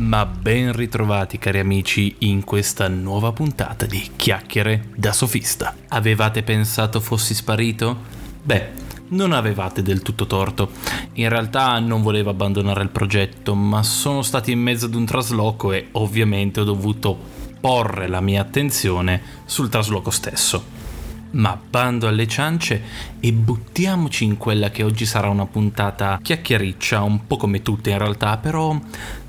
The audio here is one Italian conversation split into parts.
Ma ben ritrovati cari amici in questa nuova puntata di Chiacchiere da sofista. Avevate pensato fossi sparito? Beh, non avevate del tutto torto. In realtà non volevo abbandonare il progetto, ma sono stato in mezzo ad un trasloco e ovviamente ho dovuto porre la mia attenzione sul trasloco stesso. Ma bando alle ciance e buttiamoci in quella che oggi sarà una puntata chiacchiericcia, un po' come tutte in realtà, però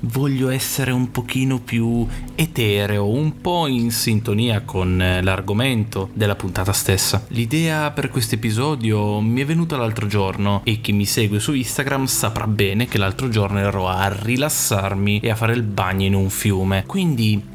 voglio essere un pochino più etereo, un po' in sintonia con l'argomento della puntata stessa. L'idea per questo episodio mi è venuta l'altro giorno e chi mi segue su Instagram saprà bene che l'altro giorno ero a rilassarmi e a fare il bagno in un fiume. Quindi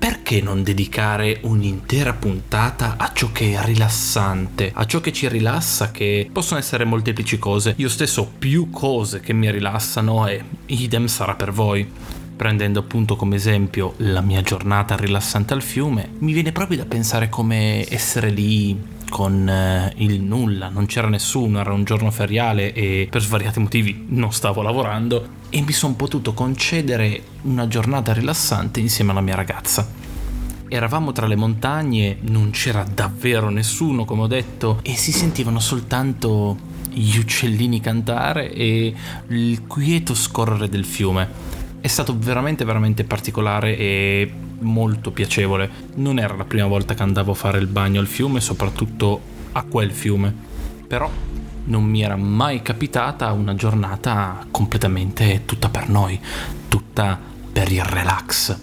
perché non dedicare un'intera puntata a ciò che è rilassante, a ciò che ci rilassa, che possono essere molteplici cose. Io stesso ho più cose che mi rilassano e idem sarà per voi. Prendendo appunto come esempio la mia giornata rilassante al fiume, mi viene proprio da pensare come essere lì con eh, il nulla, non c'era nessuno, era un giorno feriale e per svariati motivi non stavo lavorando e mi sono potuto concedere una giornata rilassante insieme alla mia ragazza. Eravamo tra le montagne, non c'era davvero nessuno, come ho detto, e si sentivano soltanto gli uccellini cantare e il quieto scorrere del fiume. È stato veramente veramente particolare e molto piacevole. Non era la prima volta che andavo a fare il bagno al fiume, soprattutto a quel fiume. Però non mi era mai capitata una giornata completamente tutta per noi, tutta per il relax.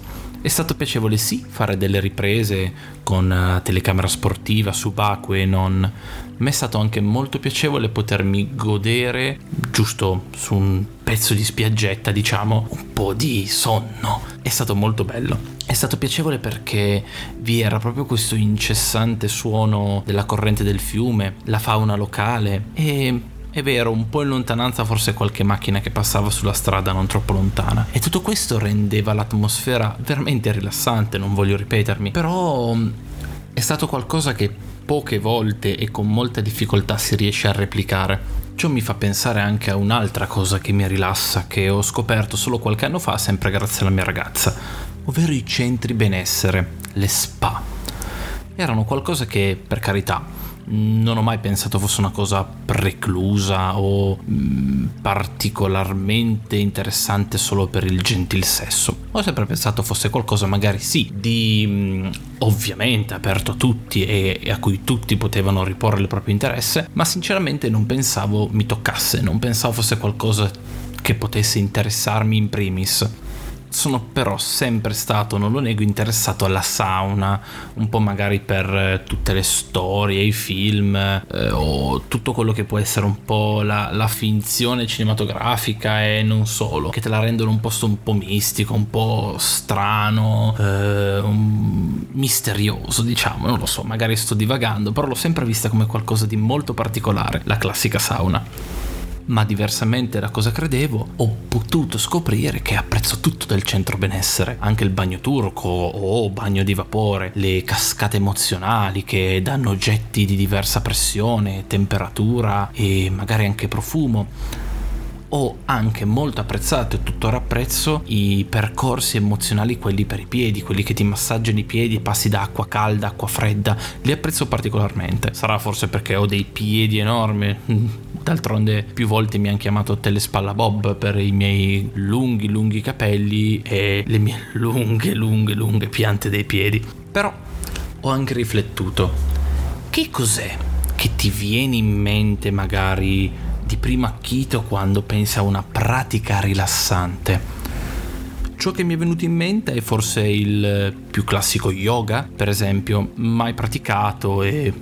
È stato piacevole sì fare delle riprese con uh, telecamera sportiva subacquee e non, ma è stato anche molto piacevole potermi godere, giusto su un pezzo di spiaggetta diciamo, un po' di sonno. È stato molto bello. È stato piacevole perché vi era proprio questo incessante suono della corrente del fiume, la fauna locale e è vero, un po' in lontananza forse qualche macchina che passava sulla strada non troppo lontana. E tutto questo rendeva l'atmosfera veramente rilassante, non voglio ripetermi. Però mm, è stato qualcosa che poche volte e con molta difficoltà si riesce a replicare. Ciò mi fa pensare anche a un'altra cosa che mi rilassa, che ho scoperto solo qualche anno fa, sempre grazie alla mia ragazza, ovvero i centri benessere, le spa. Erano qualcosa che, per carità, non ho mai pensato fosse una cosa preclusa o mm, particolarmente interessante solo per il gentil sesso. Ho sempre pensato fosse qualcosa magari sì, di mm, ovviamente aperto a tutti e, e a cui tutti potevano riporre il proprio interesse, ma sinceramente non pensavo mi toccasse, non pensavo fosse qualcosa che potesse interessarmi in primis sono però sempre stato, non lo nego, interessato alla sauna, un po' magari per eh, tutte le storie, i film eh, o tutto quello che può essere un po' la, la, finzione cinematografica e non solo, che te la rendono un posto un po' mistico, un po' strano, eh, un, misterioso diciamo, non lo so, magari sto divagando, però l'ho sempre vista come qualcosa di molto particolare, la classica sauna ma diversamente da cosa credevo, ho potuto scoprire che apprezzo tutto del centro benessere, anche il bagno turco o bagno di vapore, le cascate emozionali che danno oggetti di diversa pressione, temperatura e magari anche profumo ho anche molto apprezzato e tuttora apprezzo i percorsi emozionali, quelli per i piedi, quelli che ti massaggiano i piedi, passi da acqua calda, acqua fredda, li apprezzo particolarmente. Sarà forse perché ho dei piedi enormi, D'altronde più volte mi hanno chiamato telespalla Bob per i miei lunghi lunghi capelli e le mie lunghe lunghe lunghe piante dei piedi. Però ho anche riflettuto. Che cos'è che ti viene in mente magari di primo acchito quando pensi a una pratica rilassante? Ciò che mi è venuto in mente è forse il più classico yoga, per esempio, mai praticato e,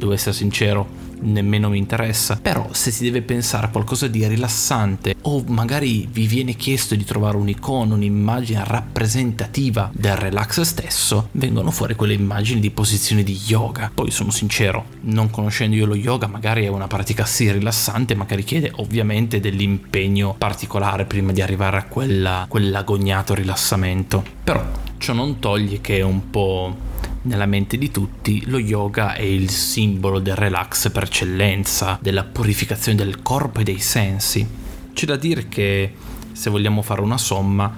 devo essere sincero, nemmeno mi interessa. Però se si deve pensare a qualcosa di rilassante o magari vi viene chiesto di trovare un'icona, un'immagine rappresentativa del relax stesso, vengono fuori quelle immagini di posizioni di yoga. Poi sono sincero, non conoscendo io lo yoga, magari è una pratica sì rilassante, ma che richiede ovviamente dell'impegno particolare prima di arrivare a quella, quell'agognato rilassamento. Però ciò non toglie che è un po' nella mente di tutti lo yoga è il simbolo del relax per eccellenza, della purificazione del corpo e dei sensi. C'è da dire che, se vogliamo fare una somma,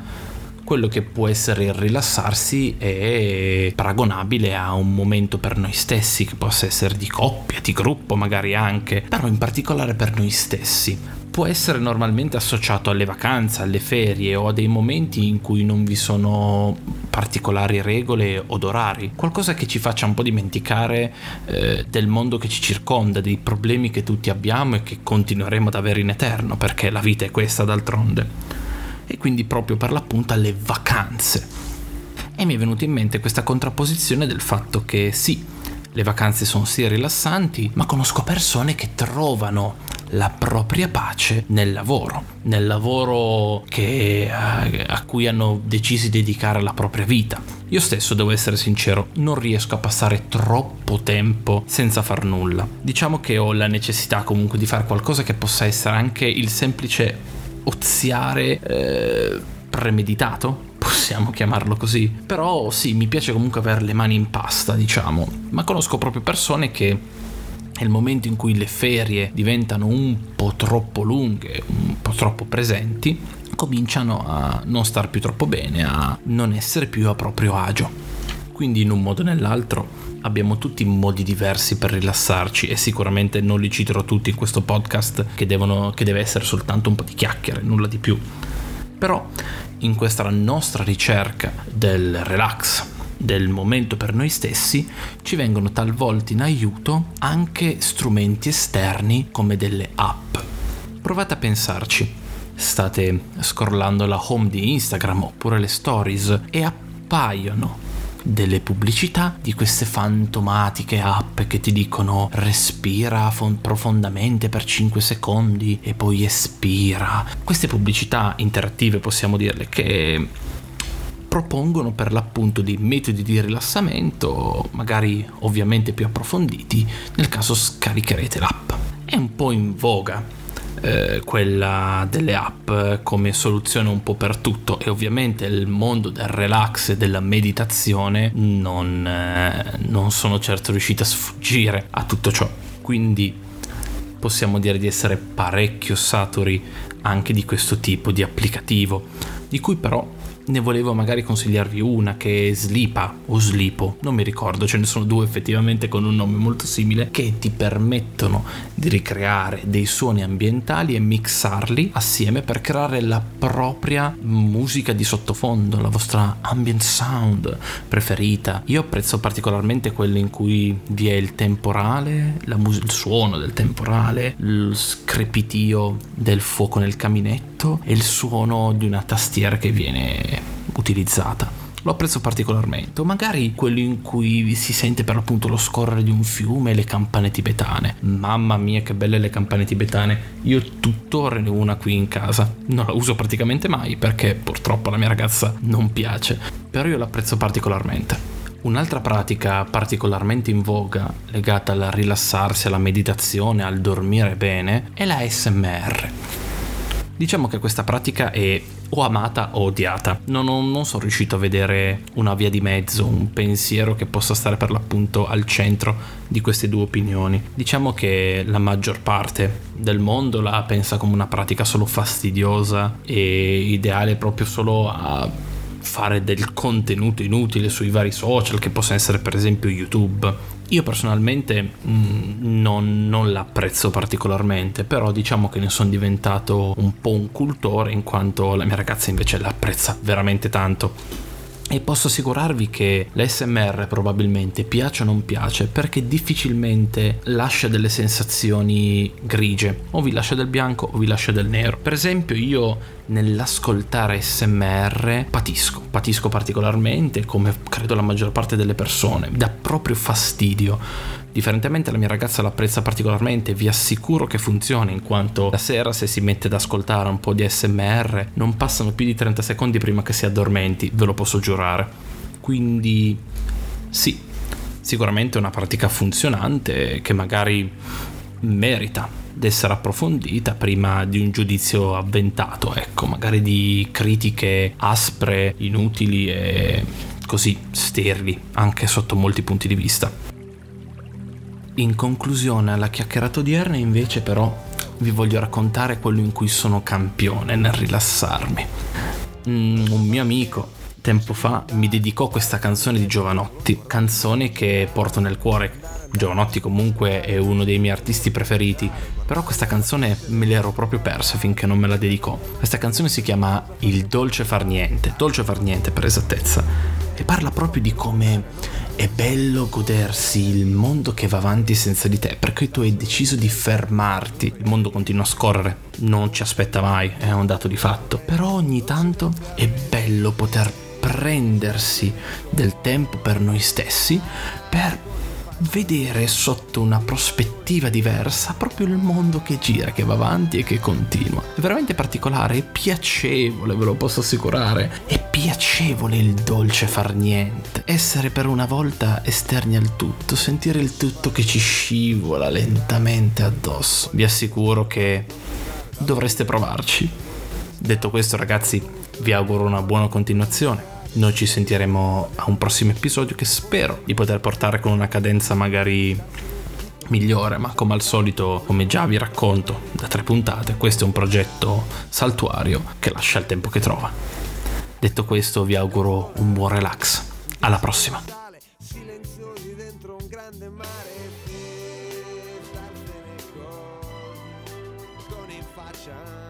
quello che può essere il rilassarsi è paragonabile a un momento per noi stessi, che possa essere di coppia, di gruppo magari anche, però in particolare per noi stessi. Può essere normalmente associato alle vacanze, alle ferie o a dei momenti in cui non vi sono particolari regole od orari, qualcosa che ci faccia un po' dimenticare eh, del mondo che ci circonda, dei problemi che tutti abbiamo e che continueremo ad avere in eterno, perché la vita è questa d'altronde e quindi proprio per l'appunto alle vacanze. E mi è venuta in mente questa contrapposizione del fatto che sì, le vacanze sono sì rilassanti, ma conosco persone che trovano la propria pace nel lavoro, nel lavoro che, eh, a cui hanno deciso di dedicare la propria vita. Io stesso, devo essere sincero, non riesco a passare troppo tempo senza far nulla. Diciamo che ho la necessità comunque di fare qualcosa che possa essere anche il semplice oziare eh, premeditato, possiamo chiamarlo così. Però sì, mi piace comunque avere le mani in pasta, diciamo. Ma conosco proprio persone che nel momento in cui le ferie diventano un po' troppo lunghe, un po' troppo presenti, cominciano a non star più troppo bene, a non essere più a proprio agio. Quindi in un modo o nell'altro abbiamo tutti modi diversi per rilassarci e sicuramente non li citerò tutti in questo podcast che, devono, che deve essere soltanto un po' di chiacchiere, nulla di più. Però in questa nostra ricerca del relax, del momento per noi stessi, ci vengono talvolta in aiuto anche strumenti esterni come delle app. Provate a pensarci. State scrollando la home di Instagram oppure le stories e appaiono delle pubblicità di queste fantomatiche app che ti dicono respira fon- profondamente per 5 secondi e poi espira. Queste pubblicità interattive possiamo dirle che propongono per l'appunto dei metodi di rilassamento, magari ovviamente più approfonditi, nel caso scaricherete l'app. È un po' in voga eh, quella delle app come soluzione un po' per tutto e ovviamente il mondo del relax e della meditazione non, eh, non sono certo riusciti a sfuggire a tutto ciò. Quindi possiamo dire di essere parecchio saturi anche di questo tipo di applicativo, di cui però ne volevo magari consigliarvi una che è Slipa o Slipo, non mi ricordo, ce ne sono due effettivamente con un nome molto simile, che ti permettono di ricreare dei suoni ambientali e mixarli assieme per creare la propria musica di sottofondo, la vostra ambient sound preferita. Io apprezzo particolarmente quelle in cui vi è il temporale, mus- il suono del temporale, il screpitio del fuoco nel caminetto e il suono di una tastiera che viene utilizzata. Lo apprezzo particolarmente, o magari quello in cui si sente per l'appunto lo scorrere di un fiume e le campane tibetane. Mamma mia che belle le campane tibetane, io tuttora ne ho una qui in casa. Non la uso praticamente mai perché purtroppo alla mia ragazza non piace, però io l'apprezzo particolarmente. Un'altra pratica particolarmente in voga legata al rilassarsi, alla meditazione, al dormire bene è la SMR. Diciamo che questa pratica è o amata o odiata. Non, non, non, sono riuscito a vedere una via di mezzo, un pensiero che possa stare per l'appunto al centro di queste due opinioni. Diciamo che la maggior parte del mondo la pensa come una pratica solo fastidiosa e ideale proprio solo a fare del contenuto inutile sui vari social che possono essere per esempio YouTube io personalmente mh, mm, non, non l'apprezzo particolarmente, però diciamo che ne sono diventato un po' un cultore in quanto la mia ragazza invece l'apprezza veramente tanto. E posso assicurarvi che l'SMR probabilmente piace o non piace perché difficilmente lascia delle sensazioni grigie, o vi lascia del bianco o vi lascia del nero. Per esempio io nell'ascoltare SMR patisco, patisco particolarmente come credo la maggior parte delle persone, dà proprio fastidio Differentemente la mia ragazza l'apprezza particolarmente, vi assicuro che funziona in quanto la sera se si mette ad ascoltare un po' di SMR non passano più di 30 secondi prima che si addormenti, ve lo posso giurare. Quindi sì, sicuramente è una pratica funzionante che magari merita di essere approfondita prima di un giudizio avventato, ecco, magari di critiche aspre, inutili e così sterili, anche sotto molti punti di vista. In conclusione alla chiacchierata odierna invece però vi voglio raccontare quello in cui sono campione nel rilassarmi. mm, un mio amico tempo fa mi dedicò questa canzone di Giovanotti, canzone che porto nel cuore. Giovanotti comunque è uno dei miei artisti preferiti, però questa canzone me l'ero proprio persa finché non me la dedicò. Questa canzone si chiama Il dolce far niente, dolce far niente per esattezza, e parla proprio di come è bello godersi il mondo che va avanti senza di te, perché tu hai deciso di fermarti. Il mondo continua a scorrere, non ci aspetta mai, è un dato di fatto. Però ogni tanto è bello poter prendersi del tempo per noi stessi per vedere sotto una prospettiva diversa proprio il mondo che gira, che va avanti e che continua. È veramente particolare, è piacevole, ve lo posso assicurare. È piacevole il dolce far niente, essere per una volta esterni al tutto, sentire il tutto che ci scivola lentamente addosso. Vi assicuro che dovreste provarci. Detto questo, ragazzi, vi auguro una buona continuazione noi ci sentiremo a un prossimo episodio che spero di poter portare con una cadenza magari migliore, ma come al solito, come già vi racconto da tre puntate, questo è un progetto saltuario che lascia il tempo che trova. Detto questo, vi auguro un buon relax. Alla prossima. Con